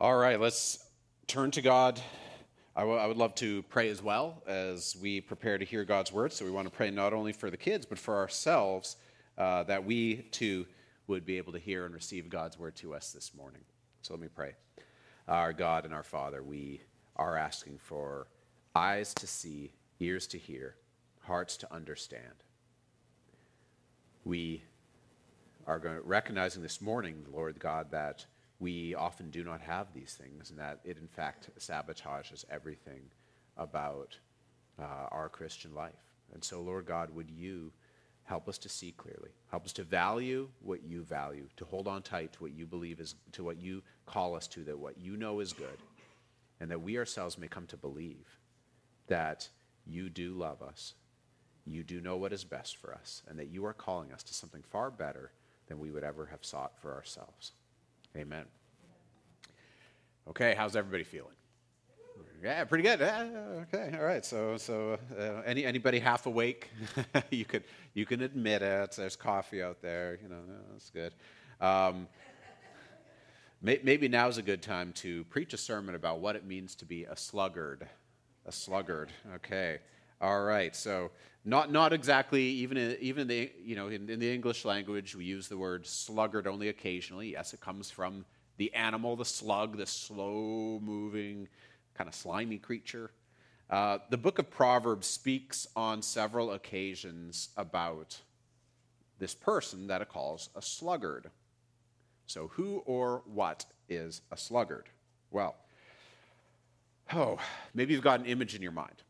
All right, let's turn to God. I, w- I would love to pray as well as we prepare to hear God's word. So we want to pray not only for the kids, but for ourselves, uh, that we too would be able to hear and receive God's word to us this morning. So let me pray. Our God and our Father, we are asking for eyes to see, ears to hear, hearts to understand. We are recognizing this morning, Lord God, that we often do not have these things, and that it in fact sabotages everything about uh, our Christian life. And so, Lord God, would you help us to see clearly, help us to value what you value, to hold on tight to what you believe is, to what you call us to, that what you know is good, and that we ourselves may come to believe that you do love us, you do know what is best for us, and that you are calling us to something far better than we would ever have sought for ourselves. Amen. Okay, how's everybody feeling? Yeah, pretty good. Yeah, okay, all right. So, so uh, any anybody half awake? you could you can admit it. There's coffee out there. You know, that's good. Um, may, maybe now's a good time to preach a sermon about what it means to be a sluggard. A sluggard. Okay. All right. So, not not exactly even in, even the you know in, in the English language we use the word sluggard only occasionally. Yes, it comes from the animal, the slug, the slow moving kind of slimy creature. Uh, the book of Proverbs speaks on several occasions about this person that it calls a sluggard. So, who or what is a sluggard? Well, oh, maybe you've got an image in your mind.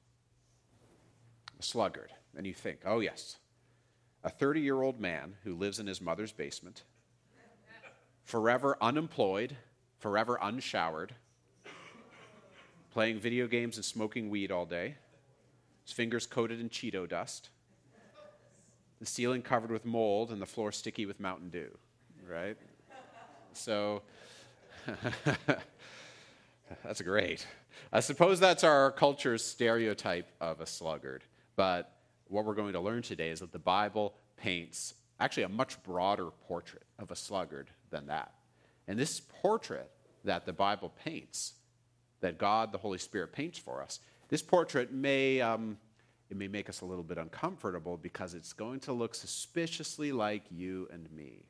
A sluggard. And you think, oh, yes, a 30 year old man who lives in his mother's basement, forever unemployed, forever unshowered playing video games and smoking weed all day, his fingers coated in Cheeto dust, the ceiling covered with mold, and the floor sticky with Mountain Dew, right? So, that's great. I suppose that's our culture's stereotype of a sluggard. But what we're going to learn today is that the Bible paints actually a much broader portrait of a sluggard than that. And this portrait that the Bible paints that God, the Holy Spirit, paints for us. This portrait may, um, it may make us a little bit uncomfortable because it's going to look suspiciously like you and me.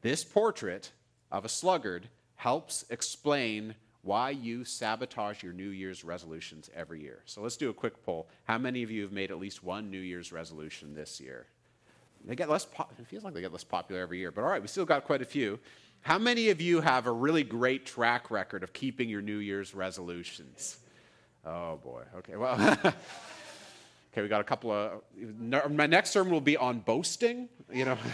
This portrait of a sluggard helps explain why you sabotage your New Year's resolutions every year. So let's do a quick poll. How many of you have made at least one New Year's resolution this year? They get less. Po- it feels like they get less popular every year, but all right, we still got quite a few. How many of you have a really great track record of keeping your New Year's resolutions? Oh boy. Okay. Well. okay, we got a couple of. My next sermon will be on boasting. You know.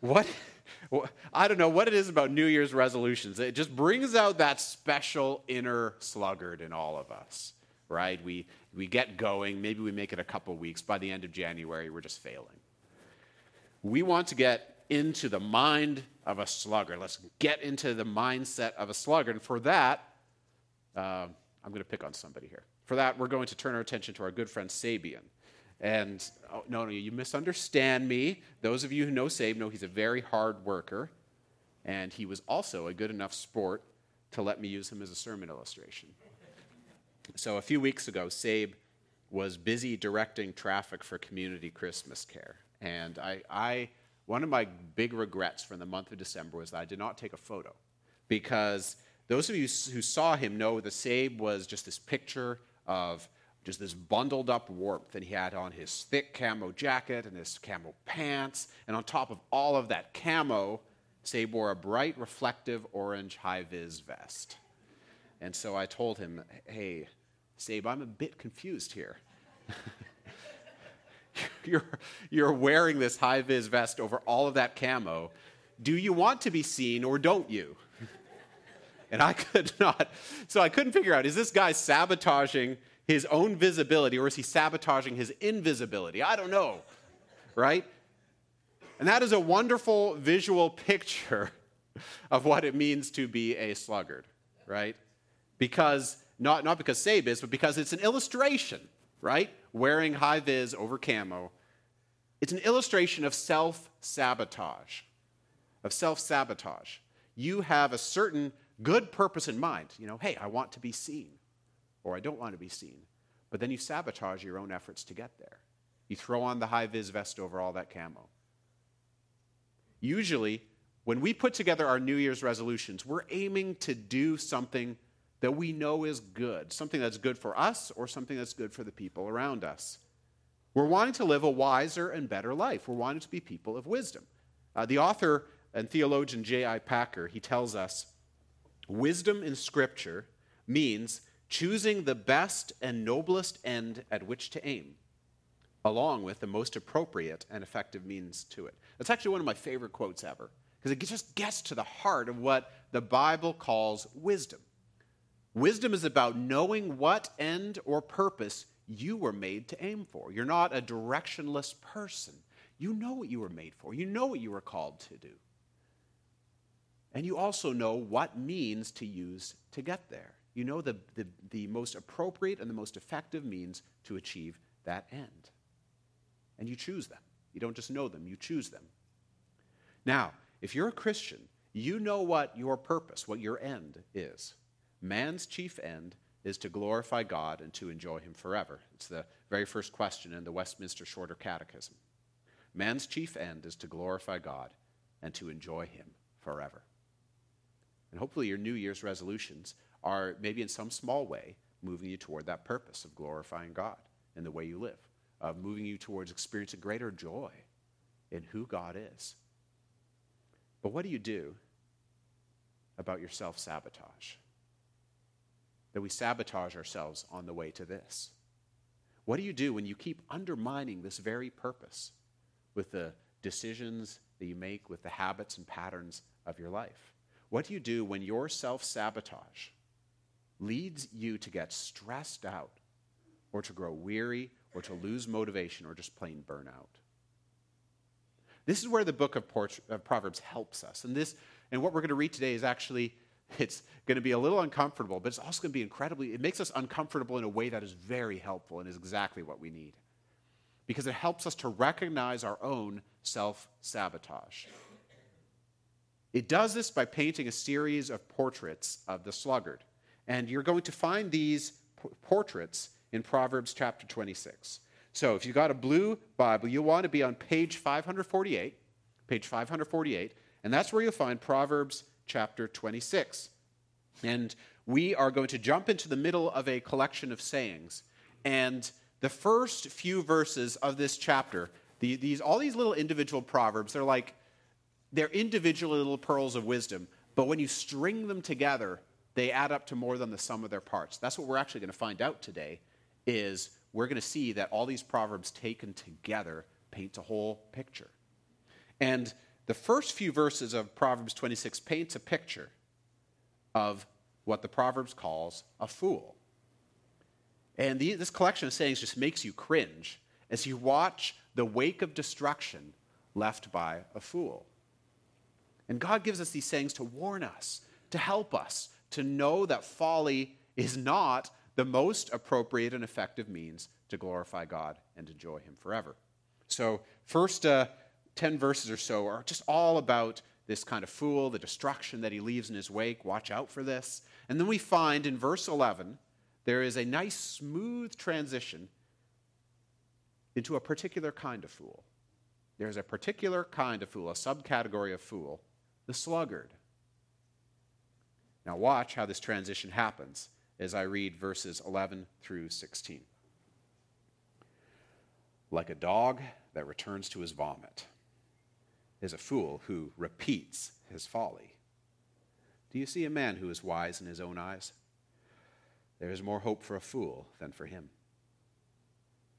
what? I don't know what it is about New Year's resolutions. It just brings out that special inner sluggard in all of us, right? We, we get going, maybe we make it a couple weeks. By the end of January, we're just failing. We want to get into the mind of a sluggard. Let's get into the mindset of a sluggard. And for that, uh, I'm going to pick on somebody here. For that, we're going to turn our attention to our good friend Sabian. And oh, no, no, you misunderstand me. Those of you who know Sabe know he's a very hard worker, and he was also a good enough sport to let me use him as a sermon illustration. So a few weeks ago, Sabe was busy directing traffic for Community Christmas Care. And I, I, one of my big regrets from the month of December was that I did not take a photo. Because those of you who saw him know the Sabe was just this picture of just this bundled up warmth. And he had on his thick camo jacket and his camo pants. And on top of all of that camo, Sabe wore a bright, reflective orange high vis vest. And so I told him, hey, Sabe, I'm a bit confused here. you're, you're wearing this high vis vest over all of that camo. Do you want to be seen or don't you? And I could not, so I couldn't figure out is this guy sabotaging his own visibility or is he sabotaging his invisibility? I don't know, right? And that is a wonderful visual picture of what it means to be a sluggard, right? Because, not, not because Sabe is, but because it's an illustration, right? wearing high vis over camo. It's an illustration of self sabotage. of self sabotage. You have a certain good purpose in mind. You know, hey, I want to be seen, or I don't want to be seen. But then you sabotage your own efforts to get there. You throw on the high vis vest over all that camo. Usually, when we put together our New Year's resolutions, we're aiming to do something that we know is good, something that's good for us or something that's good for the people around us. We're wanting to live a wiser and better life. We're wanting to be people of wisdom. Uh, the author and theologian J.I. Packer, he tells us wisdom in Scripture means choosing the best and noblest end at which to aim, along with the most appropriate and effective means to it. That's actually one of my favorite quotes ever, because it just gets to the heart of what the Bible calls wisdom. Wisdom is about knowing what end or purpose you were made to aim for. You're not a directionless person. You know what you were made for, you know what you were called to do. And you also know what means to use to get there. You know the, the, the most appropriate and the most effective means to achieve that end. And you choose them. You don't just know them, you choose them. Now, if you're a Christian, you know what your purpose, what your end is. Man's chief end is to glorify God and to enjoy Him forever. It's the very first question in the Westminster Shorter Catechism. Man's chief end is to glorify God and to enjoy Him forever. And hopefully, your New Year's resolutions are maybe in some small way moving you toward that purpose of glorifying God in the way you live, of moving you towards experiencing greater joy in who God is. But what do you do about your self sabotage? That we sabotage ourselves on the way to this. What do you do when you keep undermining this very purpose with the decisions that you make, with the habits and patterns of your life? What do you do when your self sabotage leads you to get stressed out or to grow weary or to lose motivation or just plain burnout? This is where the book of Proverbs helps us. And this and what we're going to read today is actually it's going to be a little uncomfortable, but it's also going to be incredibly it makes us uncomfortable in a way that is very helpful and is exactly what we need. Because it helps us to recognize our own self-sabotage. It does this by painting a series of portraits of the sluggard. And you're going to find these portraits in Proverbs chapter 26. So if you've got a blue Bible, you'll want to be on page 548, page 548, and that's where you'll find Proverbs chapter 26. And we are going to jump into the middle of a collection of sayings. And the first few verses of this chapter, the, these, all these little individual proverbs, they're like they're individual little pearls of wisdom, but when you string them together, they add up to more than the sum of their parts. That's what we're actually going to find out today is we're going to see that all these proverbs taken together paint a whole picture. And the first few verses of Proverbs 26 paints a picture of what the Proverbs calls a fool. And the, this collection of sayings just makes you cringe as you watch the wake of destruction left by a fool. And God gives us these sayings to warn us, to help us, to know that folly is not the most appropriate and effective means to glorify God and enjoy Him forever. So, first uh, 10 verses or so are just all about this kind of fool, the destruction that he leaves in his wake. Watch out for this. And then we find in verse 11, there is a nice, smooth transition into a particular kind of fool. There's a particular kind of fool, a subcategory of fool, the sluggard. Now, watch how this transition happens as I read verses 11 through 16. Like a dog that returns to his vomit is a fool who repeats his folly. Do you see a man who is wise in his own eyes? There is more hope for a fool than for him.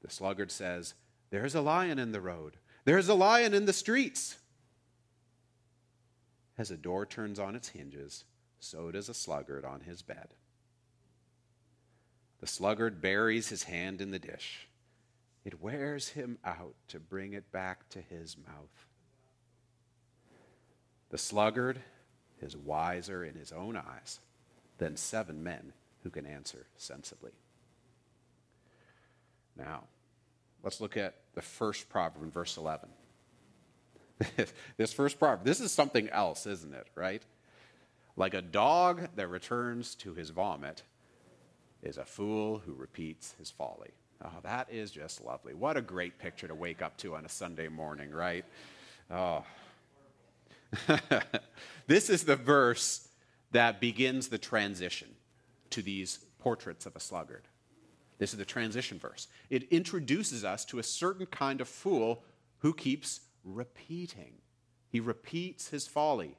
The sluggard says, There is a lion in the road, there is a lion in the streets. As a door turns on its hinges, so does a sluggard on his bed. The sluggard buries his hand in the dish. It wears him out to bring it back to his mouth. The sluggard is wiser in his own eyes than seven men who can answer sensibly. Now, let's look at the first proverb in verse 11. this first proverb, this is something else, isn't it, right? Like a dog that returns to his vomit is a fool who repeats his folly. Oh, that is just lovely. What a great picture to wake up to on a Sunday morning, right? Oh. this is the verse that begins the transition to these portraits of a sluggard. This is the transition verse. It introduces us to a certain kind of fool who keeps repeating. He repeats his folly.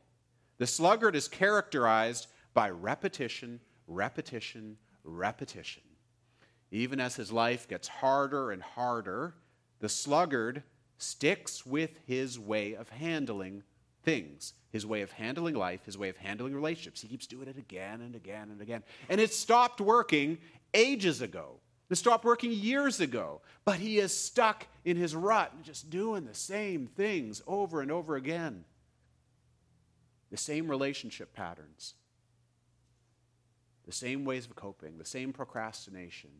The sluggard is characterized by repetition, repetition, repetition. Even as his life gets harder and harder, the sluggard sticks with his way of handling things, his way of handling life, his way of handling relationships. He keeps doing it again and again and again. And it stopped working ages ago. It stopped working years ago. But he is stuck in his rut, just doing the same things over and over again. The same relationship patterns, the same ways of coping, the same procrastination,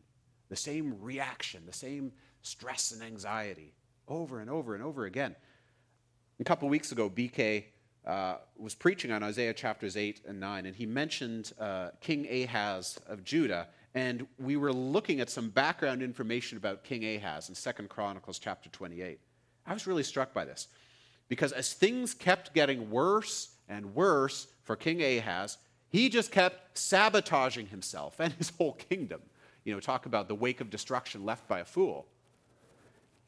the same reaction, the same stress and anxiety over and over and over again. A couple weeks ago, BK uh, was preaching on Isaiah chapters 8 and 9, and he mentioned uh, King Ahaz of Judah. And we were looking at some background information about King Ahaz in 2 Chronicles chapter 28. I was really struck by this because as things kept getting worse and worse for King Ahaz, he just kept sabotaging himself and his whole kingdom. You know, talk about the wake of destruction left by a fool.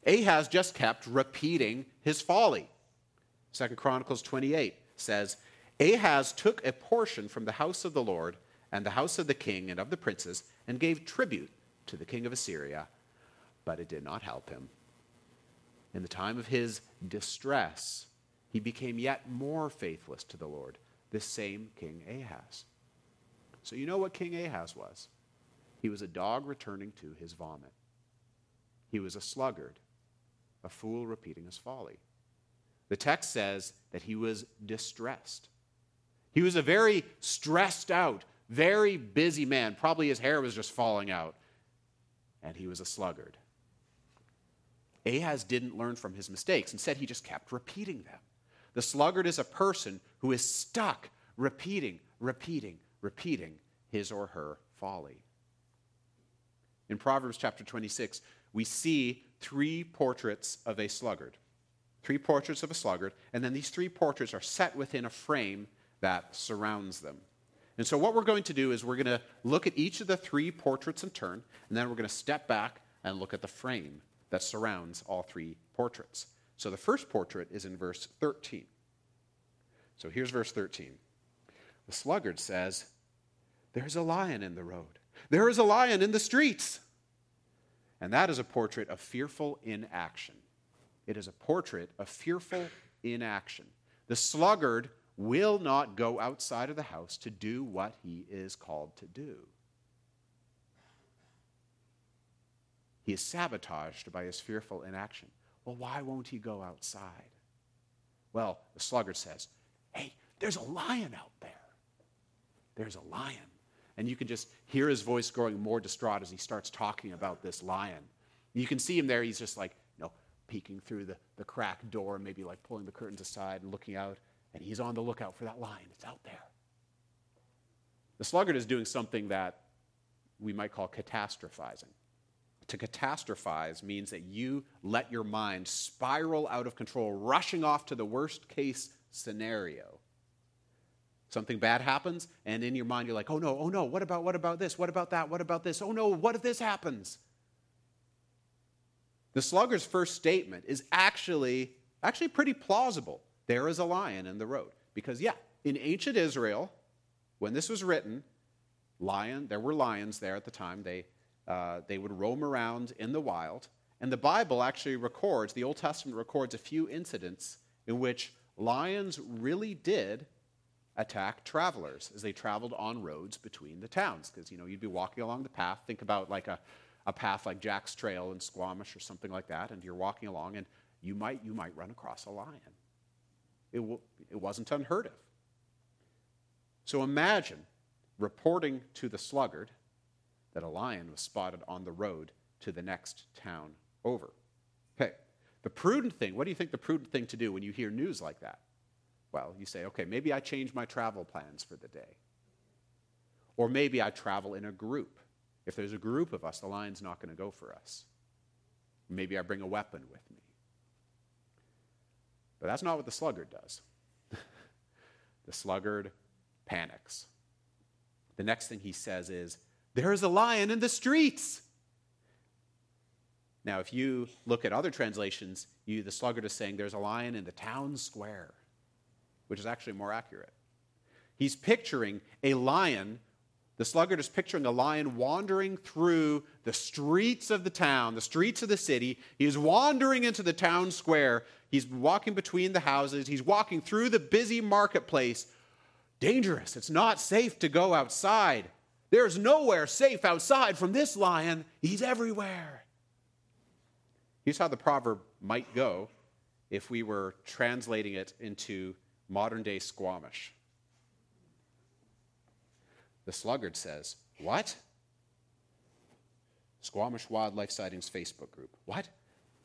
Ahaz just kept repeating his folly. Second Chronicles 28 says, Ahaz took a portion from the house of the Lord and the house of the king and of the princes and gave tribute to the king of Assyria, but it did not help him. In the time of his distress, he became yet more faithless to the Lord, this same King Ahaz. So you know what King Ahaz was? He was a dog returning to his vomit. He was a sluggard, a fool repeating his folly. The text says that he was distressed. He was a very stressed out, very busy man. Probably his hair was just falling out. And he was a sluggard. Ahaz didn't learn from his mistakes. Instead, he just kept repeating them. The sluggard is a person who is stuck repeating, repeating, repeating his or her folly. In Proverbs chapter 26, we see three portraits of a sluggard three portraits of a sluggard, and then these three portraits are set within a frame that surrounds them. And so, what we're going to do is we're going to look at each of the three portraits in turn, and then we're going to step back and look at the frame that surrounds all three portraits. So, the first portrait is in verse 13. So, here's verse 13. The sluggard says, There's a lion in the road, there is a lion in the streets. And that is a portrait of fearful inaction. It is a portrait of fearful inaction. The sluggard will not go outside of the house to do what he is called to do. He is sabotaged by his fearful inaction. Well, why won't he go outside? Well, the sluggard says, Hey, there's a lion out there. There's a lion. And you can just hear his voice growing more distraught as he starts talking about this lion. You can see him there. He's just like, you know, peeking through the, the cracked door, maybe like pulling the curtains aside and looking out, and he's on the lookout for that lion. It's out there. The sluggard is doing something that we might call catastrophizing. To catastrophize means that you let your mind spiral out of control, rushing off to the worst case scenario. Something bad happens, and in your mind, you're like, oh no, oh no, what about, what about this? What about that? What about this? Oh no, what if this happens? The slugger's first statement is actually, actually pretty plausible. There is a lion in the road. Because, yeah, in ancient Israel, when this was written, lion, there were lions there at the time. They, uh, they would roam around in the wild. And the Bible actually records, the Old Testament records a few incidents in which lions really did attack travelers as they traveled on roads between the towns. Because, you know, you'd be walking along the path. Think about like a, a path like Jack's Trail in Squamish or something like that, and you're walking along, and you might, you might run across a lion. It, w- it wasn't unheard of. So imagine reporting to the sluggard that a lion was spotted on the road to the next town over. Okay, The prudent thing, what do you think the prudent thing to do when you hear news like that? Well, you say, okay, maybe I change my travel plans for the day. Or maybe I travel in a group. If there's a group of us, the lion's not going to go for us. Maybe I bring a weapon with me. But that's not what the sluggard does. the sluggard panics. The next thing he says is, There's a lion in the streets. Now, if you look at other translations, you, the sluggard is saying, There's a lion in the town square, which is actually more accurate. He's picturing a lion the sluggard is picturing a lion wandering through the streets of the town, the streets of the city. He is wandering into the town square. He's walking between the houses. He's walking through the busy marketplace. Dangerous. It's not safe to go outside. There's nowhere safe outside from this lion. He's everywhere. Here's how the proverb might go if we were translating it into modern day Squamish. The sluggard says, What? Squamish Wildlife Sightings Facebook group. What?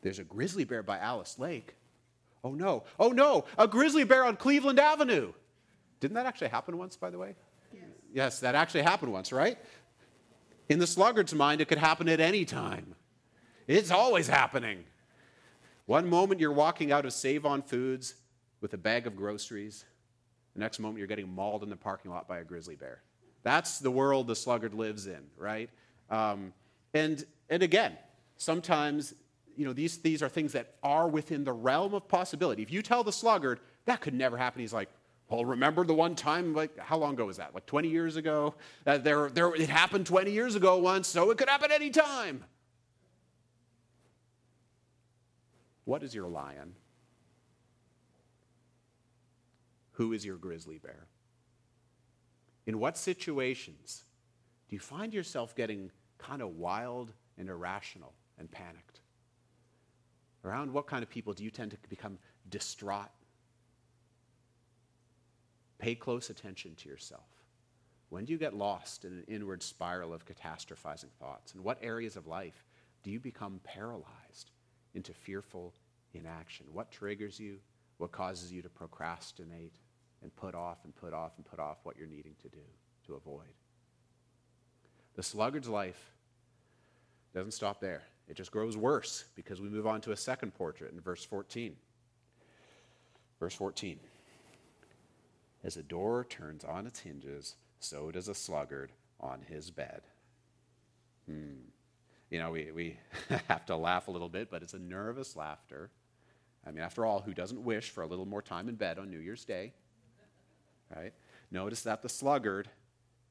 There's a grizzly bear by Alice Lake. Oh no. Oh no, a grizzly bear on Cleveland Avenue. Didn't that actually happen once, by the way? Yes. That actually happened once, right? In the sluggard's mind, it could happen at any time. It's always happening. One moment you're walking out of Save on Foods with a bag of groceries. The next moment you're getting mauled in the parking lot by a grizzly bear. That's the world the sluggard lives in, right? Um, and, and again, sometimes you know, these, these are things that are within the realm of possibility. If you tell the sluggard, that could never happen, he's like, well, remember the one time, like, how long ago was that? Like 20 years ago? Uh, there, there, it happened 20 years ago once, so it could happen any time. What is your lion? Who is your grizzly bear? In what situations do you find yourself getting kind of wild and irrational and panicked? Around what kind of people do you tend to become distraught? Pay close attention to yourself. When do you get lost in an inward spiral of catastrophizing thoughts? In what areas of life do you become paralyzed into fearful inaction? What triggers you? What causes you to procrastinate? and put off and put off and put off what you're needing to do to avoid. The sluggard's life doesn't stop there. It just grows worse because we move on to a second portrait in verse 14. Verse 14. As a door turns on its hinges, so does a sluggard on his bed. Hmm. You know, we, we have to laugh a little bit, but it's a nervous laughter. I mean, after all, who doesn't wish for a little more time in bed on New Year's Day? right? Notice that the sluggard,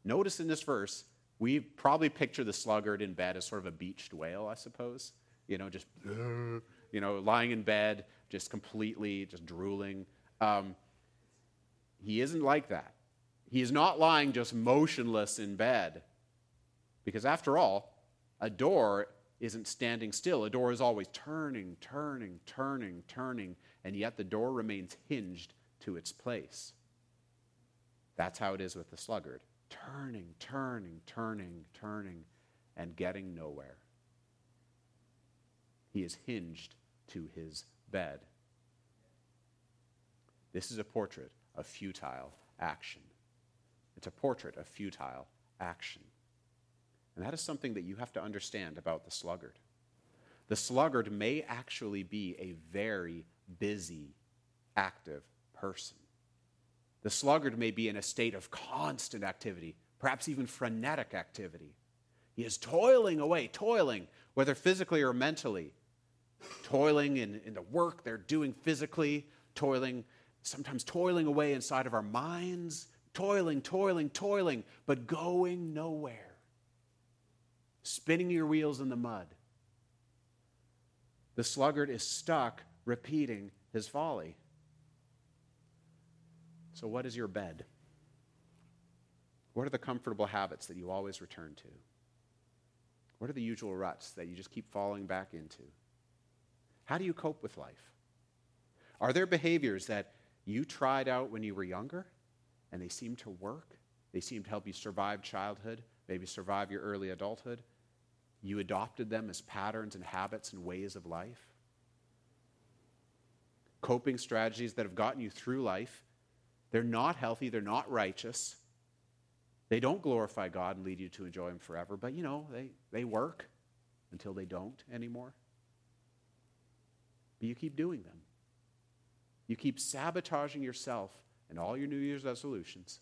notice in this verse, we probably picture the sluggard in bed as sort of a beached whale, I suppose. You know, just, you know, lying in bed, just completely, just drooling. Um, he isn't like that. He is not lying just motionless in bed. Because after all, a door isn't standing still. A door is always turning, turning, turning, turning, and yet the door remains hinged to its place. That's how it is with the sluggard turning, turning, turning, turning, and getting nowhere. He is hinged to his bed. This is a portrait of futile action. It's a portrait of futile action. And that is something that you have to understand about the sluggard. The sluggard may actually be a very busy, active person. The sluggard may be in a state of constant activity, perhaps even frenetic activity. He is toiling away, toiling, whether physically or mentally, toiling in, in the work they're doing physically, toiling, sometimes toiling away inside of our minds, toiling, toiling, toiling, but going nowhere, spinning your wheels in the mud. The sluggard is stuck repeating his folly. So, what is your bed? What are the comfortable habits that you always return to? What are the usual ruts that you just keep falling back into? How do you cope with life? Are there behaviors that you tried out when you were younger and they seem to work? They seem to help you survive childhood, maybe survive your early adulthood. You adopted them as patterns and habits and ways of life. coping strategies that have gotten you through life. They're not healthy, they're not righteous. They don't glorify God and lead you to enjoy Him forever, but you know, they, they work until they don't anymore. But you keep doing them. You keep sabotaging yourself and all your New Year's resolutions.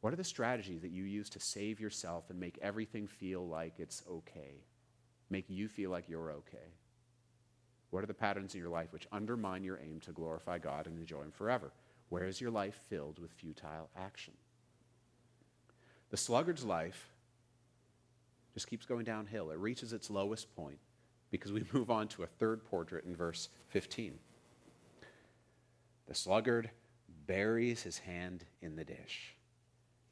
What are the strategies that you use to save yourself and make everything feel like it's okay? Make you feel like you're okay? What are the patterns in your life which undermine your aim to glorify God and enjoy Him forever? Where is your life filled with futile action? The sluggard's life just keeps going downhill. It reaches its lowest point because we move on to a third portrait in verse 15. The sluggard buries his hand in the dish.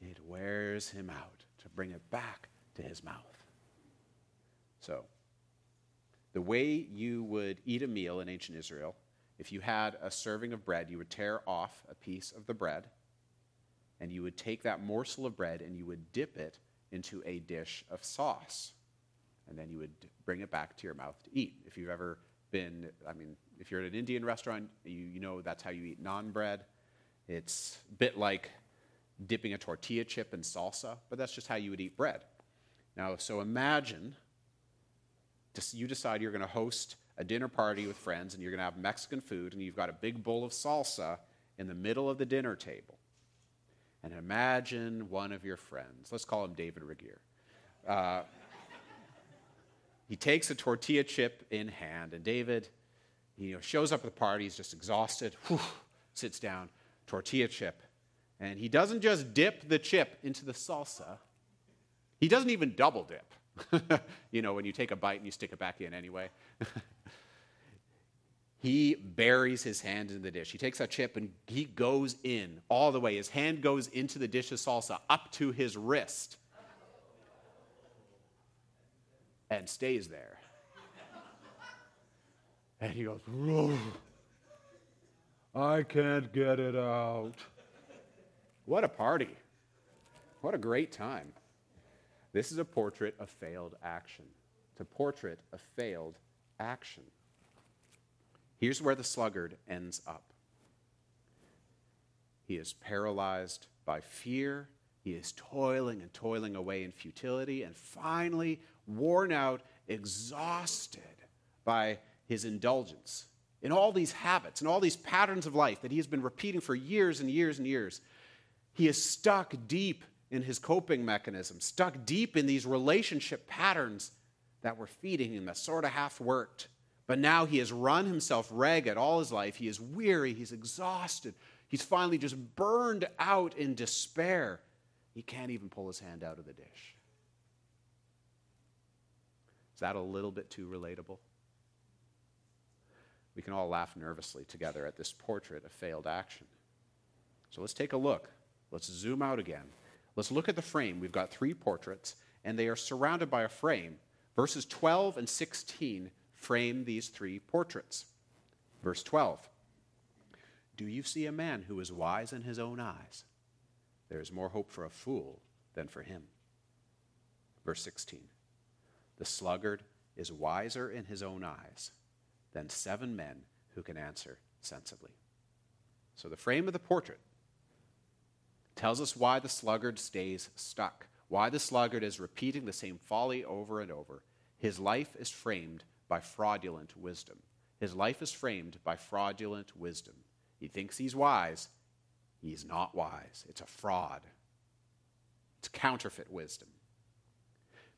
It wears him out to bring it back to his mouth. So, the way you would eat a meal in ancient Israel, if you had a serving of bread, you would tear off a piece of the bread, and you would take that morsel of bread and you would dip it into a dish of sauce. And then you would bring it back to your mouth to eat. If you've ever been, I mean, if you're at an Indian restaurant, you, you know that's how you eat naan bread. It's a bit like dipping a tortilla chip in salsa, but that's just how you would eat bread. Now, so imagine you decide you're going to host a dinner party with friends and you're going to have Mexican food and you've got a big bowl of salsa in the middle of the dinner table. And imagine one of your friends, let's call him David Regier. Uh, he takes a tortilla chip in hand, and David you know, shows up at the party, he's just exhausted, whew, sits down, tortilla chip. And he doesn't just dip the chip into the salsa, he doesn't even double dip. you know, when you take a bite and you stick it back in anyway. he buries his hand in the dish. He takes that chip and he goes in all the way. His hand goes into the dish of salsa up to his wrist and stays there. And he goes, I can't get it out. What a party. What a great time. This is a portrait of failed action. It's a portrait of failed action. Here's where the sluggard ends up he is paralyzed by fear. He is toiling and toiling away in futility, and finally, worn out, exhausted by his indulgence in all these habits and all these patterns of life that he has been repeating for years and years and years. He is stuck deep in his coping mechanism, stuck deep in these relationship patterns that were feeding him, that sort of half worked. But now he has run himself ragged all his life. He is weary, he's exhausted. He's finally just burned out in despair. He can't even pull his hand out of the dish. Is that a little bit too relatable? We can all laugh nervously together at this portrait of failed action. So let's take a look. Let's zoom out again. Let's look at the frame. We've got three portraits, and they are surrounded by a frame. Verses 12 and 16 frame these three portraits. Verse 12 Do you see a man who is wise in his own eyes? There is more hope for a fool than for him. Verse 16 The sluggard is wiser in his own eyes than seven men who can answer sensibly. So, the frame of the portrait tells us why the sluggard stays stuck, why the sluggard is repeating the same folly over and over. His life is framed by fraudulent wisdom. His life is framed by fraudulent wisdom. He thinks he's wise. He's not wise. It's a fraud. It's counterfeit wisdom.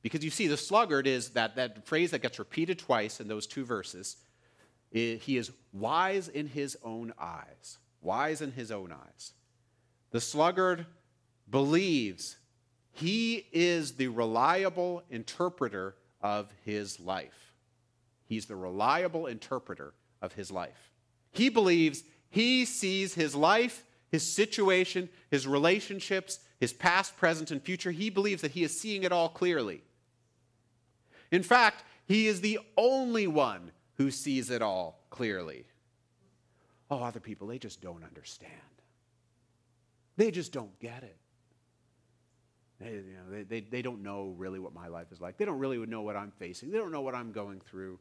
Because you see, the sluggard is that, that phrase that gets repeated twice in those two verses he is wise in his own eyes. Wise in his own eyes. The sluggard believes he is the reliable interpreter of his life. He's the reliable interpreter of his life. He believes he sees his life, his situation, his relationships, his past, present, and future. He believes that he is seeing it all clearly. In fact, he is the only one who sees it all clearly. Oh, other people, they just don't understand. They just don't get it. They, you know, they, they, they don't know really what my life is like. They don't really know what I'm facing. They don't know what I'm going through.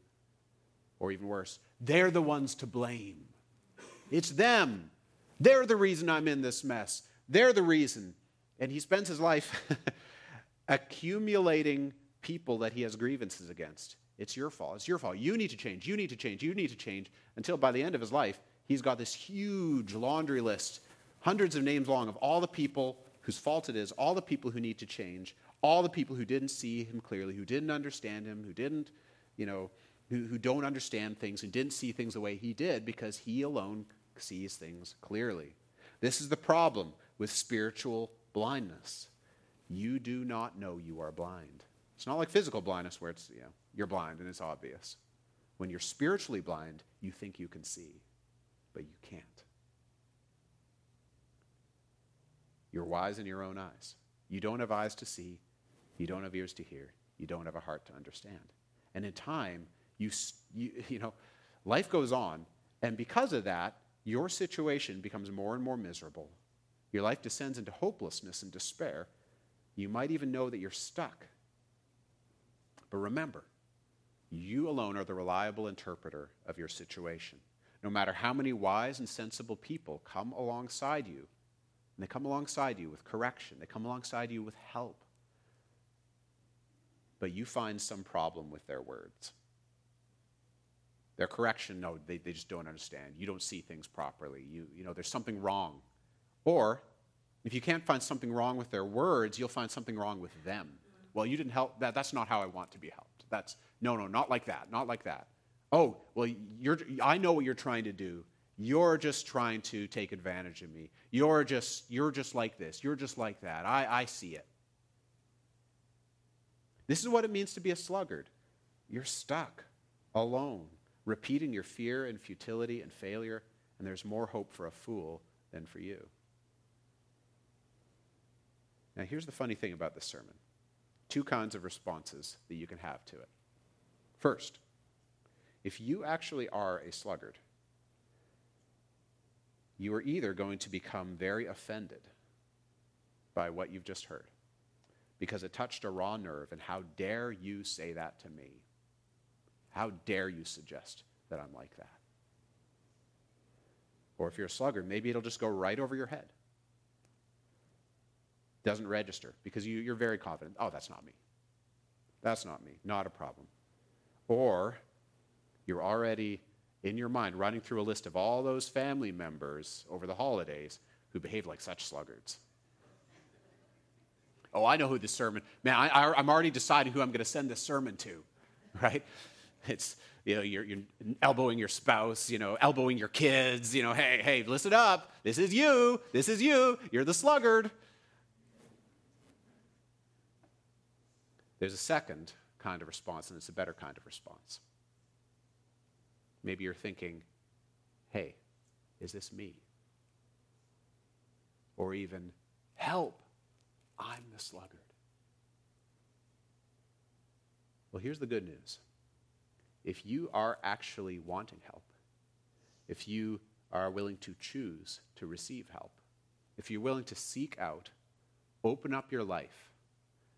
Or even worse, they're the ones to blame. It's them. They're the reason I'm in this mess. They're the reason. And he spends his life accumulating people that he has grievances against. It's your fault. It's your fault. You need to change. You need to change. You need to change. Until by the end of his life, he's got this huge laundry list, hundreds of names long, of all the people whose fault it is, all the people who need to change, all the people who didn't see him clearly, who didn't understand him, who didn't, you know, who, who don't understand things, who didn't see things the way he did because he alone sees things clearly. This is the problem with spiritual blindness. You do not know you are blind. It's not like physical blindness where it's, you know, you're blind and it's obvious. When you're spiritually blind, you think you can see, but you can't. You're wise in your own eyes. You don't have eyes to see, you don't have ears to hear, you don't have a heart to understand. And in time, you, you, you know, life goes on, and because of that, your situation becomes more and more miserable. Your life descends into hopelessness and despair. You might even know that you're stuck. But remember, you alone are the reliable interpreter of your situation. No matter how many wise and sensible people come alongside you, and they come alongside you with correction, they come alongside you with help, but you find some problem with their words. Their correction, no, they, they just don't understand. You don't see things properly. You, you know, there's something wrong. Or if you can't find something wrong with their words, you'll find something wrong with them. Well, you didn't help. That, that's not how I want to be helped. That's no, no, not like that. Not like that. Oh, well, you're, I know what you're trying to do. You're just trying to take advantage of me. You're just, you're just like this. You're just like that. I, I see it. This is what it means to be a sluggard. You're stuck, alone repeating your fear and futility and failure, and there's more hope for a fool than for you. Now, here's the funny thing about this sermon two kinds of responses that you can have to it. First, if you actually are a sluggard, you are either going to become very offended by what you've just heard because it touched a raw nerve, and how dare you say that to me? How dare you suggest that I'm like that? Or if you're a sluggard, maybe it'll just go right over your head. Doesn't register because you, you're very confident. Oh, that's not me. That's not me. Not a problem. Or you're already in your mind running through a list of all those family members over the holidays who behave like such sluggards. Oh, I know who this sermon, man, I, am already deciding who I'm going to send this sermon to, right? It's, you know, you're, you're elbowing your spouse, you know, elbowing your kids, you know, hey, hey, listen up. This is you. This is you. You're the sluggard. There's a second kind of response, and it's a better kind of response. Maybe you're thinking, hey, is this me? Or even, help, I'm the sluggard. Well, here's the good news if you are actually wanting help, if you are willing to choose to receive help, if you're willing to seek out, open up your life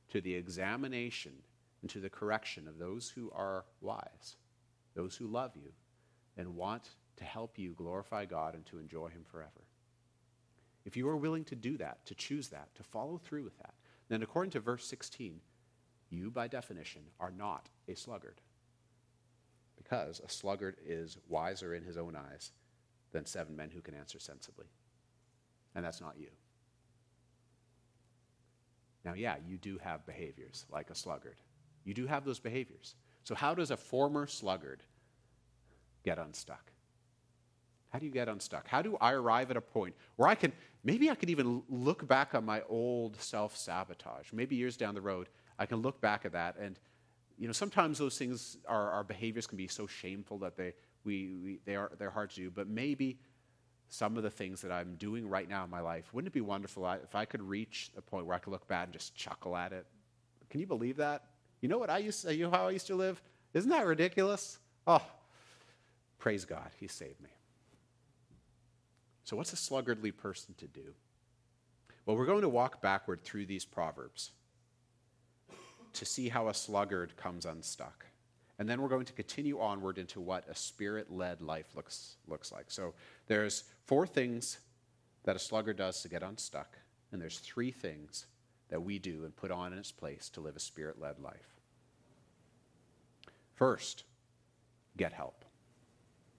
to the examination and to the correction of those who are wise, those who love you, and want to help you glorify God and to enjoy Him forever. If you are willing to do that, to choose that, to follow through with that, then according to verse 16, you by definition are not a sluggard because a sluggard is wiser in his own eyes than seven men who can answer sensibly. And that's not you. Now, yeah, you do have behaviors like a sluggard. You do have those behaviors. So, how does a former sluggard get unstuck? How do you get unstuck? How do I arrive at a point where I can, maybe I can even look back on my old self sabotage? Maybe years down the road, I can look back at that and you know, sometimes those things, our, our behaviors can be so shameful that they, we, we, they are, they're hard to do. But maybe some of the things that I'm doing right now in my life, wouldn't it be wonderful if I could reach a point where I could look back and just chuckle at it? Can you believe that? You know what I used to, you know how I used to live? Isn't that ridiculous? Oh, praise God, He saved me. So, what's a sluggardly person to do? Well, we're going to walk backward through these proverbs to see how a sluggard comes unstuck. And then we're going to continue onward into what a spirit led life looks, looks like. So there's four things that a sluggard does to get unstuck, and there's three things that we do and put on in its place to live a spirit led life. First, get help.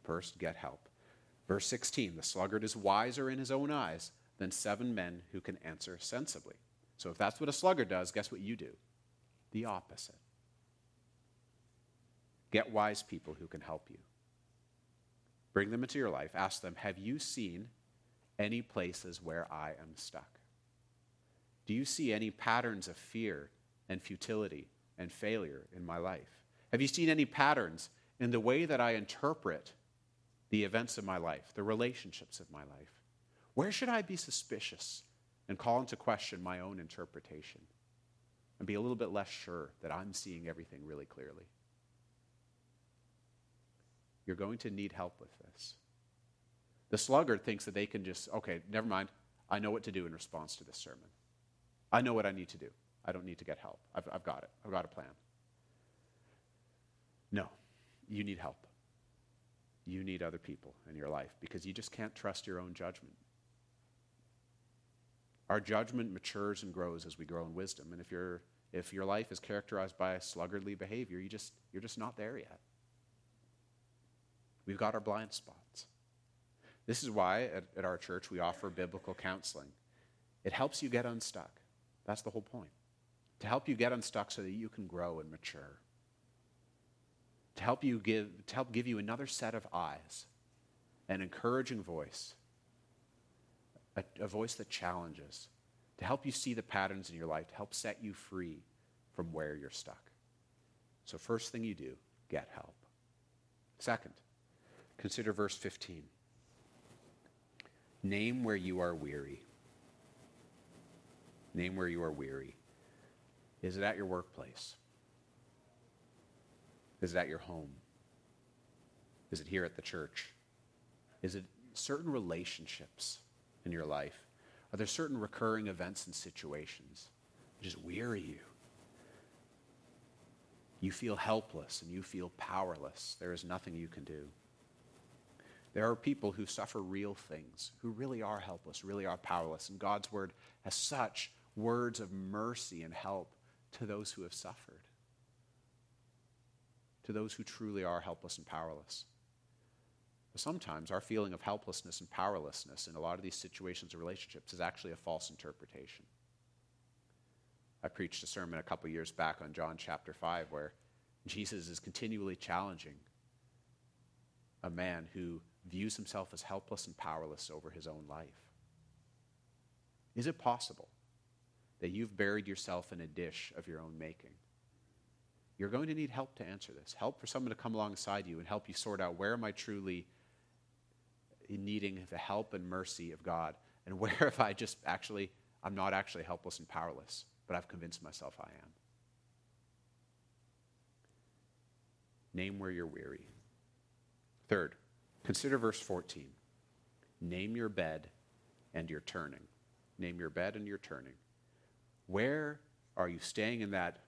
First, get help. Verse 16 the sluggard is wiser in his own eyes than seven men who can answer sensibly. So if that's what a sluggard does, guess what you do? The opposite. Get wise people who can help you. Bring them into your life. Ask them, Have you seen any places where I am stuck? Do you see any patterns of fear and futility and failure in my life? Have you seen any patterns in the way that I interpret the events of my life, the relationships of my life? Where should I be suspicious and call into question my own interpretation and be a little bit less sure that I'm seeing everything really clearly? You're going to need help with this. The sluggard thinks that they can just, okay, never mind. I know what to do in response to this sermon. I know what I need to do. I don't need to get help. I've, I've got it. I've got a plan. No, you need help. You need other people in your life because you just can't trust your own judgment. Our judgment matures and grows as we grow in wisdom. And if, you if your life is characterized by sluggardly behavior, you just, you're just not there yet. We've got our blind spots. This is why at, at our church we offer biblical counseling. It helps you get unstuck. That's the whole point. To help you get unstuck so that you can grow and mature. To help you give, to help give you another set of eyes, an encouraging voice, a, a voice that challenges, to help you see the patterns in your life, to help set you free from where you're stuck. So, first thing you do, get help. Second, Consider verse 15. Name where you are weary. Name where you are weary. Is it at your workplace? Is it at your home? Is it here at the church? Is it certain relationships in your life? Are there certain recurring events and situations that just weary you? You feel helpless and you feel powerless. There is nothing you can do. There are people who suffer real things, who really are helpless, really are powerless. And God's word has such words of mercy and help to those who have suffered, to those who truly are helpless and powerless. But sometimes our feeling of helplessness and powerlessness in a lot of these situations or relationships is actually a false interpretation. I preached a sermon a couple years back on John chapter 5 where Jesus is continually challenging a man who views himself as helpless and powerless over his own life? Is it possible that you've buried yourself in a dish of your own making? You're going to need help to answer this. Help for someone to come alongside you and help you sort out where am I truly needing the help and mercy of God, and where if I just actually, I'm not actually helpless and powerless, but I've convinced myself I am. Name where you're weary. Third, Consider verse 14. Name your bed and your turning. Name your bed and your turning. Where are you staying in that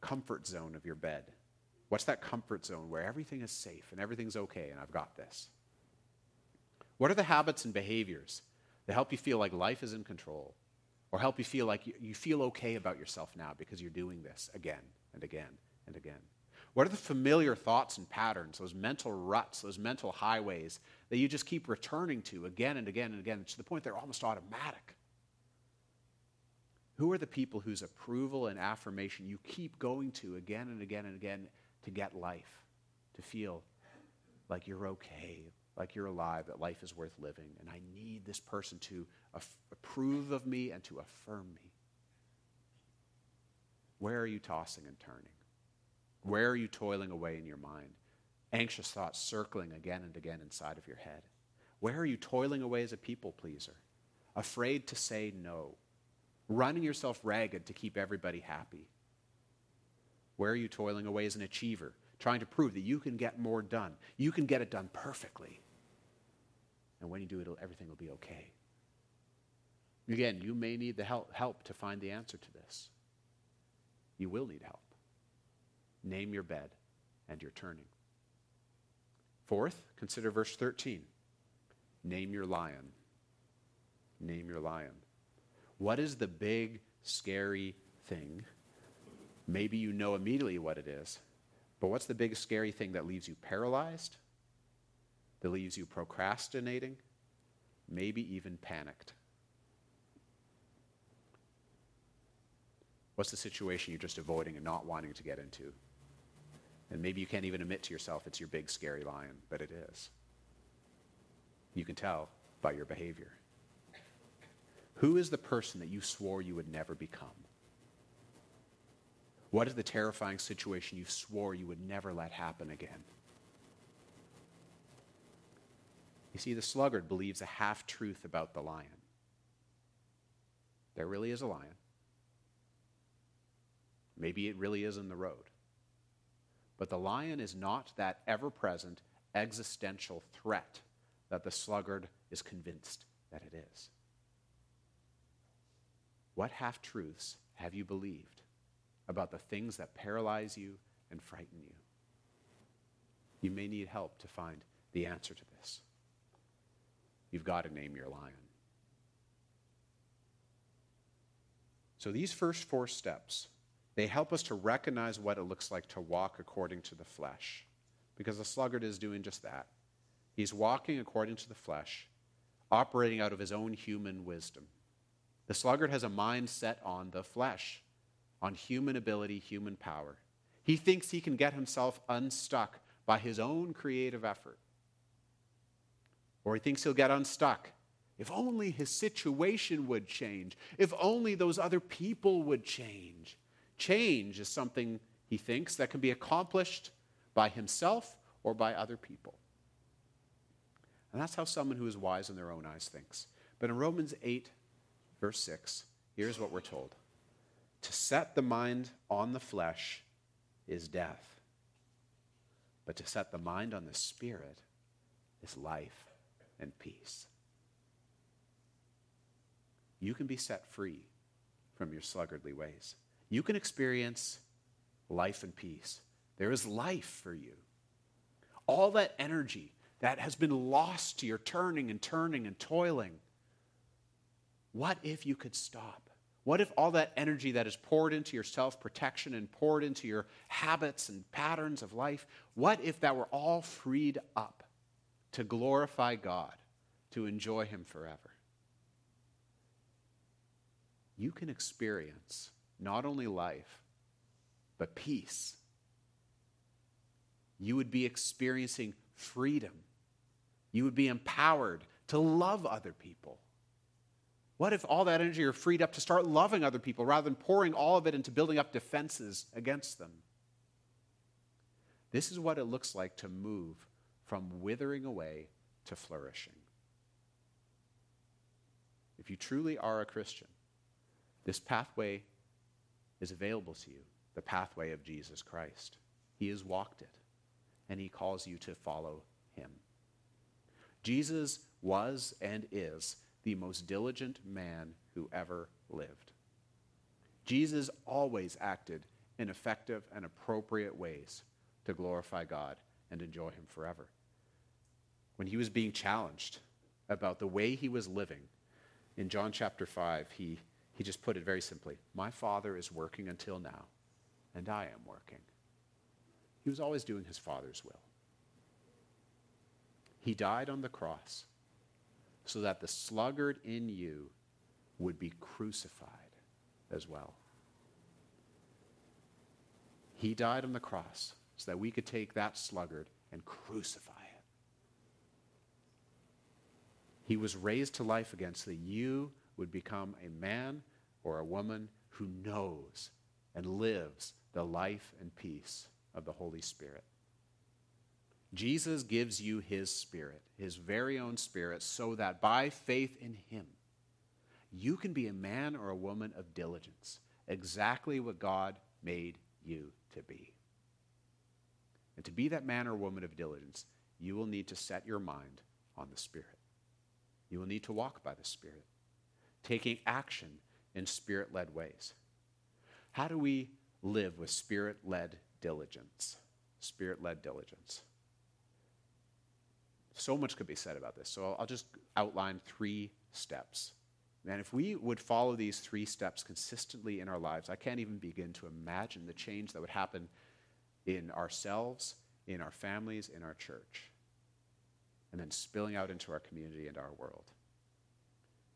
comfort zone of your bed? What's that comfort zone where everything is safe and everything's okay and I've got this? What are the habits and behaviors that help you feel like life is in control or help you feel like you, you feel okay about yourself now because you're doing this again and again and again? What are the familiar thoughts and patterns, those mental ruts, those mental highways that you just keep returning to again and again and again to the point they're almost automatic? Who are the people whose approval and affirmation you keep going to again and again and again to get life, to feel like you're okay, like you're alive, that life is worth living, and I need this person to approve of me and to affirm me? Where are you tossing and turning? Where are you toiling away in your mind? Anxious thoughts circling again and again inside of your head. Where are you toiling away as a people pleaser? Afraid to say no. Running yourself ragged to keep everybody happy. Where are you toiling away as an achiever, trying to prove that you can get more done? You can get it done perfectly. And when you do it, everything will be okay. Again, you may need the help, help to find the answer to this. You will need help. Name your bed and your turning. Fourth, consider verse 13. Name your lion. Name your lion. What is the big, scary thing? Maybe you know immediately what it is, but what's the big, scary thing that leaves you paralyzed? That leaves you procrastinating? Maybe even panicked? What's the situation you're just avoiding and not wanting to get into? And maybe you can't even admit to yourself it's your big, scary lion, but it is. You can tell by your behavior. Who is the person that you swore you would never become? What is the terrifying situation you swore you would never let happen again? You see, the sluggard believes a half truth about the lion. There really is a lion. Maybe it really is in the road. But the lion is not that ever present existential threat that the sluggard is convinced that it is. What half truths have you believed about the things that paralyze you and frighten you? You may need help to find the answer to this. You've got to name your lion. So, these first four steps they help us to recognize what it looks like to walk according to the flesh. Because the sluggard is doing just that. He's walking according to the flesh, operating out of his own human wisdom. The sluggard has a mind set on the flesh, on human ability, human power. He thinks he can get himself unstuck by his own creative effort. Or he thinks he'll get unstuck if only his situation would change, if only those other people would change. Change is something, he thinks, that can be accomplished by himself or by other people. And that's how someone who is wise in their own eyes thinks. But in Romans 8, verse 6, here's what we're told To set the mind on the flesh is death, but to set the mind on the spirit is life and peace. You can be set free from your sluggardly ways you can experience life and peace. There is life for you. All that energy that has been lost to your turning and turning and toiling, what if you could stop? What if all that energy that is poured into your self protection and poured into your habits and patterns of life, what if that were all freed up to glorify God, to enjoy Him forever? You can experience not only life, but peace. You would be experiencing freedom. You would be empowered to love other people. What if all that energy are freed up to start loving other people rather than pouring all of it into building up defenses against them? This is what it looks like to move from withering away to flourishing. If you truly are a Christian, this pathway is available to you the pathway of Jesus Christ. He has walked it, and He calls you to follow Him. Jesus was and is the most diligent man who ever lived. Jesus always acted in effective and appropriate ways to glorify God and enjoy Him forever. When he was being challenged about the way he was living, in John chapter 5, he he just put it very simply My Father is working until now, and I am working. He was always doing his Father's will. He died on the cross so that the sluggard in you would be crucified as well. He died on the cross so that we could take that sluggard and crucify it. He was raised to life again so that you would become a man or a woman who knows and lives the life and peace of the Holy Spirit. Jesus gives you his spirit, his very own spirit, so that by faith in him, you can be a man or a woman of diligence, exactly what God made you to be. And to be that man or woman of diligence, you will need to set your mind on the Spirit. You will need to walk by the Spirit taking action in spirit led ways. How do we live with spirit led diligence? spirit led diligence. So much could be said about this. So I'll just outline three steps. And if we would follow these three steps consistently in our lives, I can't even begin to imagine the change that would happen in ourselves, in our families, in our church, and then spilling out into our community and our world.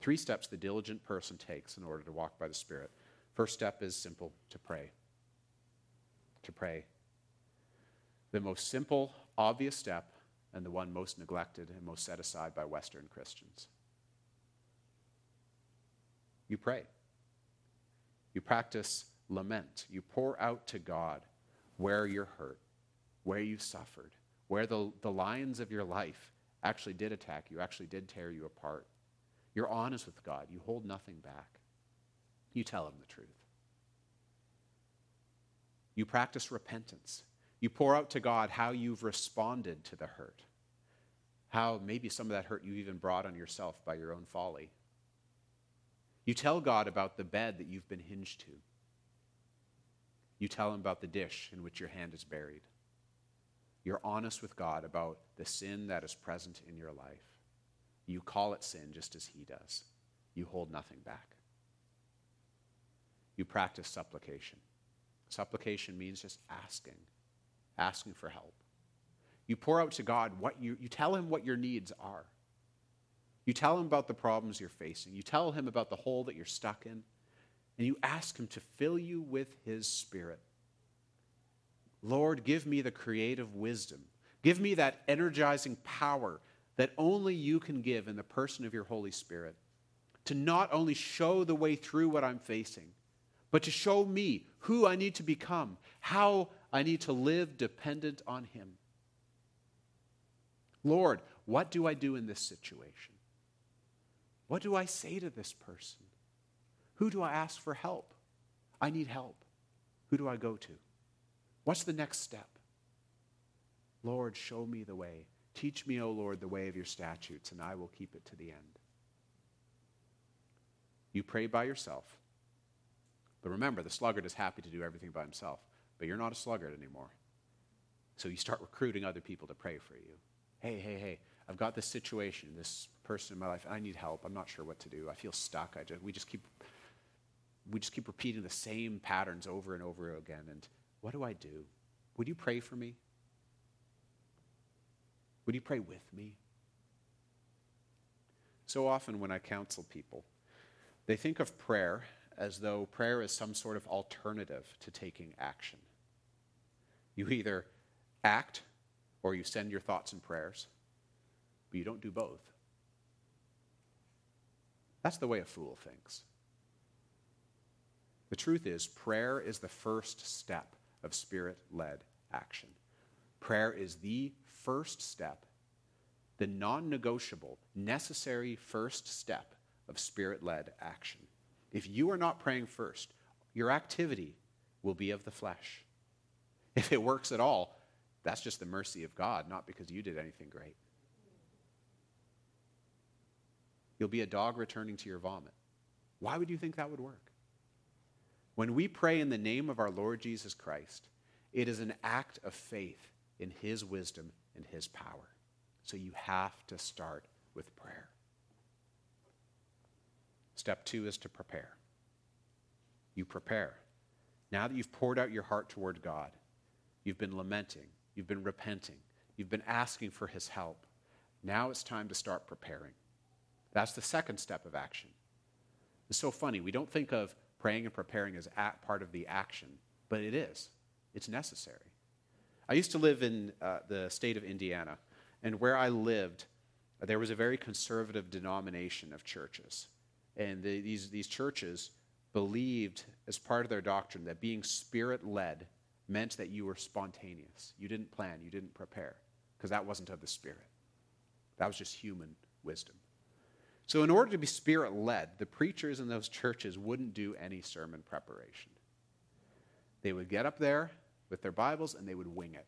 Three steps the diligent person takes in order to walk by the Spirit. First step is simple to pray. To pray. The most simple, obvious step, and the one most neglected and most set aside by Western Christians. You pray. You practice lament. You pour out to God where you're hurt, where you suffered, where the, the lions of your life actually did attack you, actually did tear you apart. You're honest with God. You hold nothing back. You tell him the truth. You practice repentance. You pour out to God how you've responded to the hurt. How maybe some of that hurt you've even brought on yourself by your own folly. You tell God about the bed that you've been hinged to. You tell him about the dish in which your hand is buried. You're honest with God about the sin that is present in your life. You call it sin just as he does. You hold nothing back. You practice supplication. Supplication means just asking, asking for help. You pour out to God what you, you tell him what your needs are. You tell him about the problems you're facing. You tell him about the hole that you're stuck in. And you ask him to fill you with his spirit. Lord, give me the creative wisdom. Give me that energizing power that only you can give in the person of your Holy Spirit to not only show the way through what I'm facing, but to show me who I need to become, how I need to live dependent on Him. Lord, what do I do in this situation? What do I say to this person? Who do I ask for help? I need help. Who do I go to? What's the next step? Lord, show me the way. Teach me, O Lord, the way of your statutes, and I will keep it to the end. You pray by yourself. But remember, the sluggard is happy to do everything by himself, but you're not a sluggard anymore. So you start recruiting other people to pray for you. Hey, hey, hey, I've got this situation, this person in my life, I need help. I'm not sure what to do. I feel stuck. I just, we just keep we just keep repeating the same patterns over and over again. And what do I do? Would you pray for me? Would you pray with me? So often, when I counsel people, they think of prayer as though prayer is some sort of alternative to taking action. You either act or you send your thoughts and prayers, but you don't do both. That's the way a fool thinks. The truth is, prayer is the first step of spirit led action. Prayer is the first step, the non negotiable, necessary first step of spirit led action. If you are not praying first, your activity will be of the flesh. If it works at all, that's just the mercy of God, not because you did anything great. You'll be a dog returning to your vomit. Why would you think that would work? When we pray in the name of our Lord Jesus Christ, it is an act of faith in His wisdom and His power. So you have to start with prayer. Step two is to prepare. You prepare. Now that you've poured out your heart toward God, you've been lamenting, you've been repenting, you've been asking for His help. Now it's time to start preparing. That's the second step of action. It's so funny. We don't think of praying and preparing as part of the action, but it is. It's necessary. I used to live in uh, the state of Indiana, and where I lived, there was a very conservative denomination of churches. And the, these, these churches believed, as part of their doctrine, that being spirit led meant that you were spontaneous. You didn't plan, you didn't prepare, because that wasn't of the Spirit. That was just human wisdom. So, in order to be spirit led, the preachers in those churches wouldn't do any sermon preparation. They would get up there with their Bibles and they would wing it.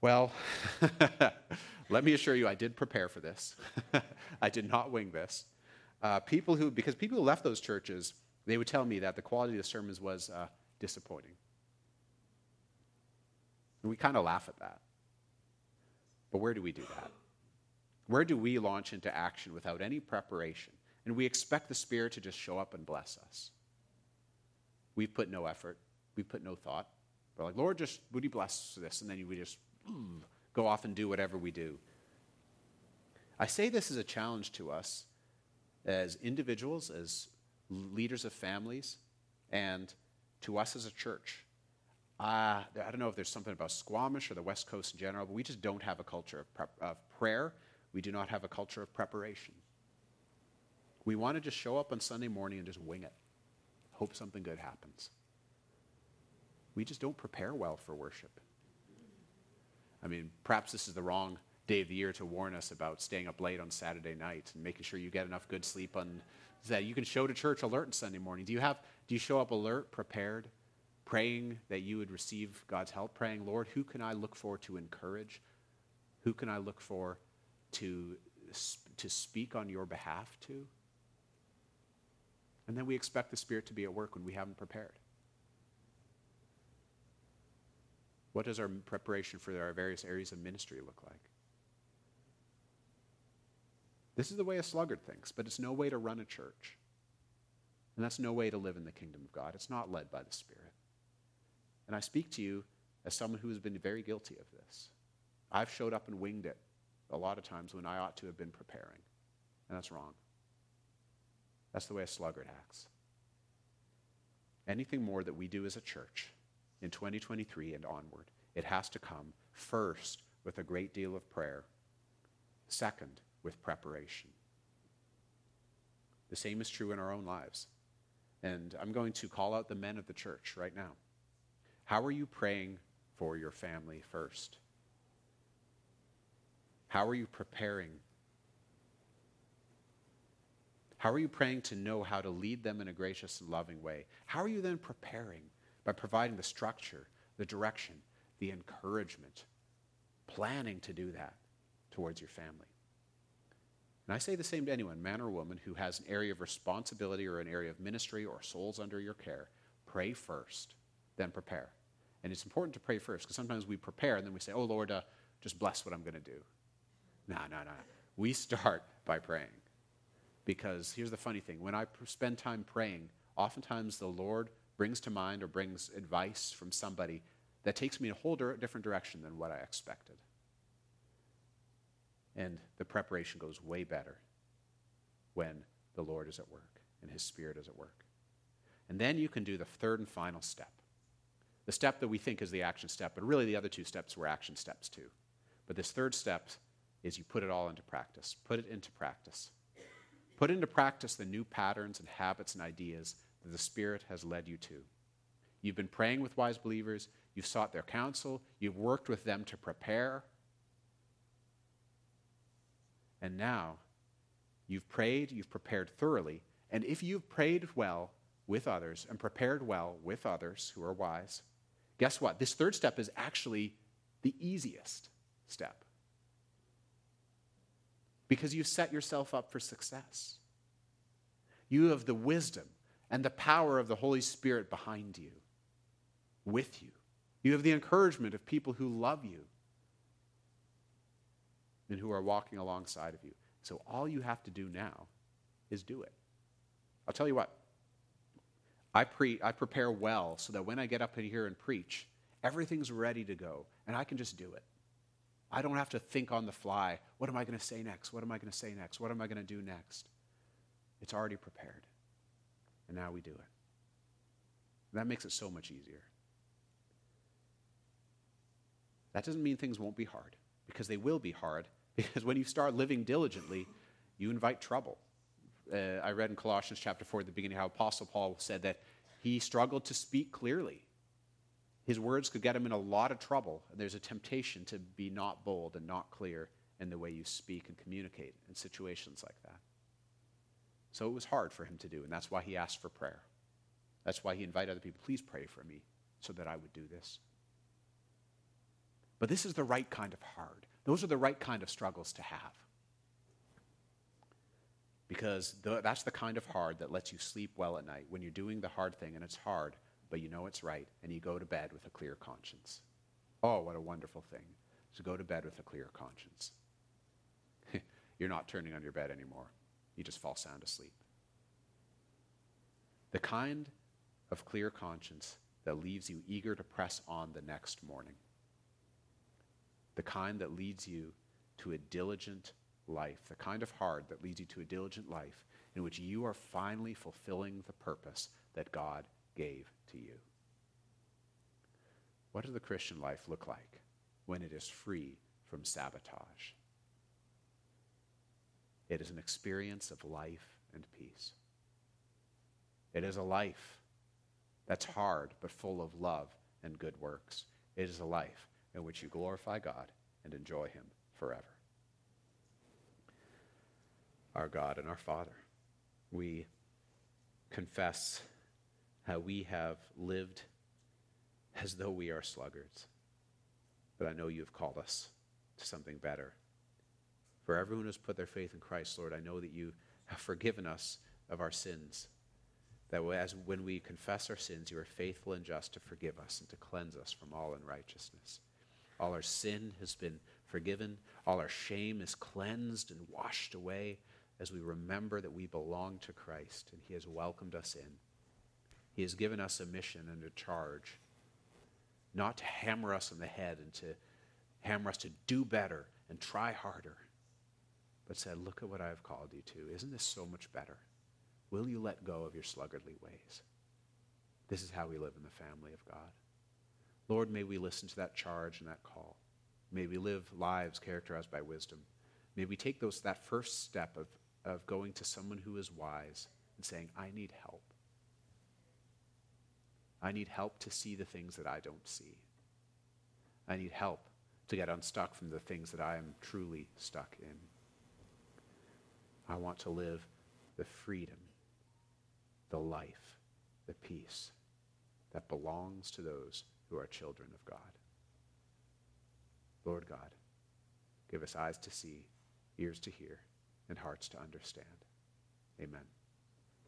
Well, let me assure you, I did prepare for this. I did not wing this. Uh, people who, because people who left those churches, they would tell me that the quality of the sermons was uh, disappointing. And we kind of laugh at that. But where do we do that? Where do we launch into action without any preparation? And we expect the Spirit to just show up and bless us. We've put no effort, we've put no thought. We're like, Lord, just would you bless this? And then we just mm, go off and do whatever we do. I say this as a challenge to us as individuals, as leaders of families, and to us as a church. Uh, I don't know if there's something about Squamish or the West Coast in general, but we just don't have a culture of, prep, of prayer. We do not have a culture of preparation. We want to just show up on Sunday morning and just wing it, hope something good happens. We just don't prepare well for worship. I mean, perhaps this is the wrong day of the year to warn us about staying up late on Saturday night and making sure you get enough good sleep on that you can show to church alert on Sunday morning. Do you have do you show up alert, prepared, praying that you would receive God's help, praying, Lord, who can I look for to encourage? Who can I look for to to speak on your behalf to? And then we expect the Spirit to be at work when we haven't prepared. What does our preparation for our various areas of ministry look like? This is the way a sluggard thinks, but it's no way to run a church. And that's no way to live in the kingdom of God. It's not led by the Spirit. And I speak to you as someone who has been very guilty of this. I've showed up and winged it a lot of times when I ought to have been preparing. And that's wrong. That's the way a sluggard acts. Anything more that we do as a church in 2023 and onward, it has to come first with a great deal of prayer, second, with preparation. The same is true in our own lives. And I'm going to call out the men of the church right now. How are you praying for your family first? How are you preparing? How are you praying to know how to lead them in a gracious and loving way? How are you then preparing by providing the structure, the direction, the encouragement, planning to do that towards your family. And I say the same to anyone, man or woman, who has an area of responsibility or an area of ministry or souls under your care. Pray first, then prepare. And it's important to pray first because sometimes we prepare and then we say, oh, Lord, uh, just bless what I'm going to do. No, no, no. We start by praying. Because here's the funny thing when I spend time praying, oftentimes the Lord brings to mind or brings advice from somebody that takes me in a whole different direction than what I expected. And the preparation goes way better when the Lord is at work and His Spirit is at work. And then you can do the third and final step. The step that we think is the action step, but really the other two steps were action steps too. But this third step is you put it all into practice. Put it into practice. Put into practice the new patterns and habits and ideas that the Spirit has led you to. You've been praying with wise believers, you've sought their counsel, you've worked with them to prepare. And now you've prayed, you've prepared thoroughly, and if you've prayed well with others and prepared well with others who are wise, guess what? This third step is actually the easiest step because you've set yourself up for success. You have the wisdom and the power of the Holy Spirit behind you, with you. You have the encouragement of people who love you and who are walking alongside of you. So all you have to do now is do it. I'll tell you what. I, pre- I prepare well so that when I get up in here and preach, everything's ready to go, and I can just do it. I don't have to think on the fly. What am I going to say next? What am I going to say next? What am I going to do next? It's already prepared. And now we do it. That makes it so much easier. That doesn't mean things won't be hard, because they will be hard. Because when you start living diligently, you invite trouble. Uh, I read in Colossians chapter 4 at the beginning how Apostle Paul said that he struggled to speak clearly. His words could get him in a lot of trouble, and there's a temptation to be not bold and not clear in the way you speak and communicate in situations like that. So it was hard for him to do, and that's why he asked for prayer. That's why he invited other people, please pray for me so that I would do this. But this is the right kind of hard. Those are the right kind of struggles to have. Because the, that's the kind of hard that lets you sleep well at night when you're doing the hard thing and it's hard, but you know it's right, and you go to bed with a clear conscience. Oh, what a wonderful thing to go to bed with a clear conscience. You're not turning on your bed anymore. You just fall sound asleep. The kind of clear conscience that leaves you eager to press on the next morning. The kind that leads you to a diligent life, the kind of heart that leads you to a diligent life in which you are finally fulfilling the purpose that God gave to you. What does the Christian life look like when it is free from sabotage? It is an experience of life and peace. It is a life that's hard but full of love and good works. It is a life in which you glorify God and enjoy Him forever. Our God and our Father, we confess how we have lived as though we are sluggards. But I know you have called us to something better. For everyone has put their faith in Christ, Lord, I know that you have forgiven us of our sins. That as when we confess our sins, you are faithful and just to forgive us and to cleanse us from all unrighteousness. All our sin has been forgiven, all our shame is cleansed and washed away as we remember that we belong to Christ and He has welcomed us in. He has given us a mission and a charge, not to hammer us on the head and to hammer us to do better and try harder, but said, Look at what I have called you to. Isn't this so much better? Will you let go of your sluggardly ways? This is how we live in the family of God. Lord, may we listen to that charge and that call. May we live lives characterized by wisdom. May we take those, that first step of of going to someone who is wise and saying, I need help. I need help to see the things that I don't see. I need help to get unstuck from the things that I am truly stuck in. I want to live the freedom, the life, the peace that belongs to those who are children of God. Lord God, give us eyes to see, ears to hear and hearts to understand. Amen.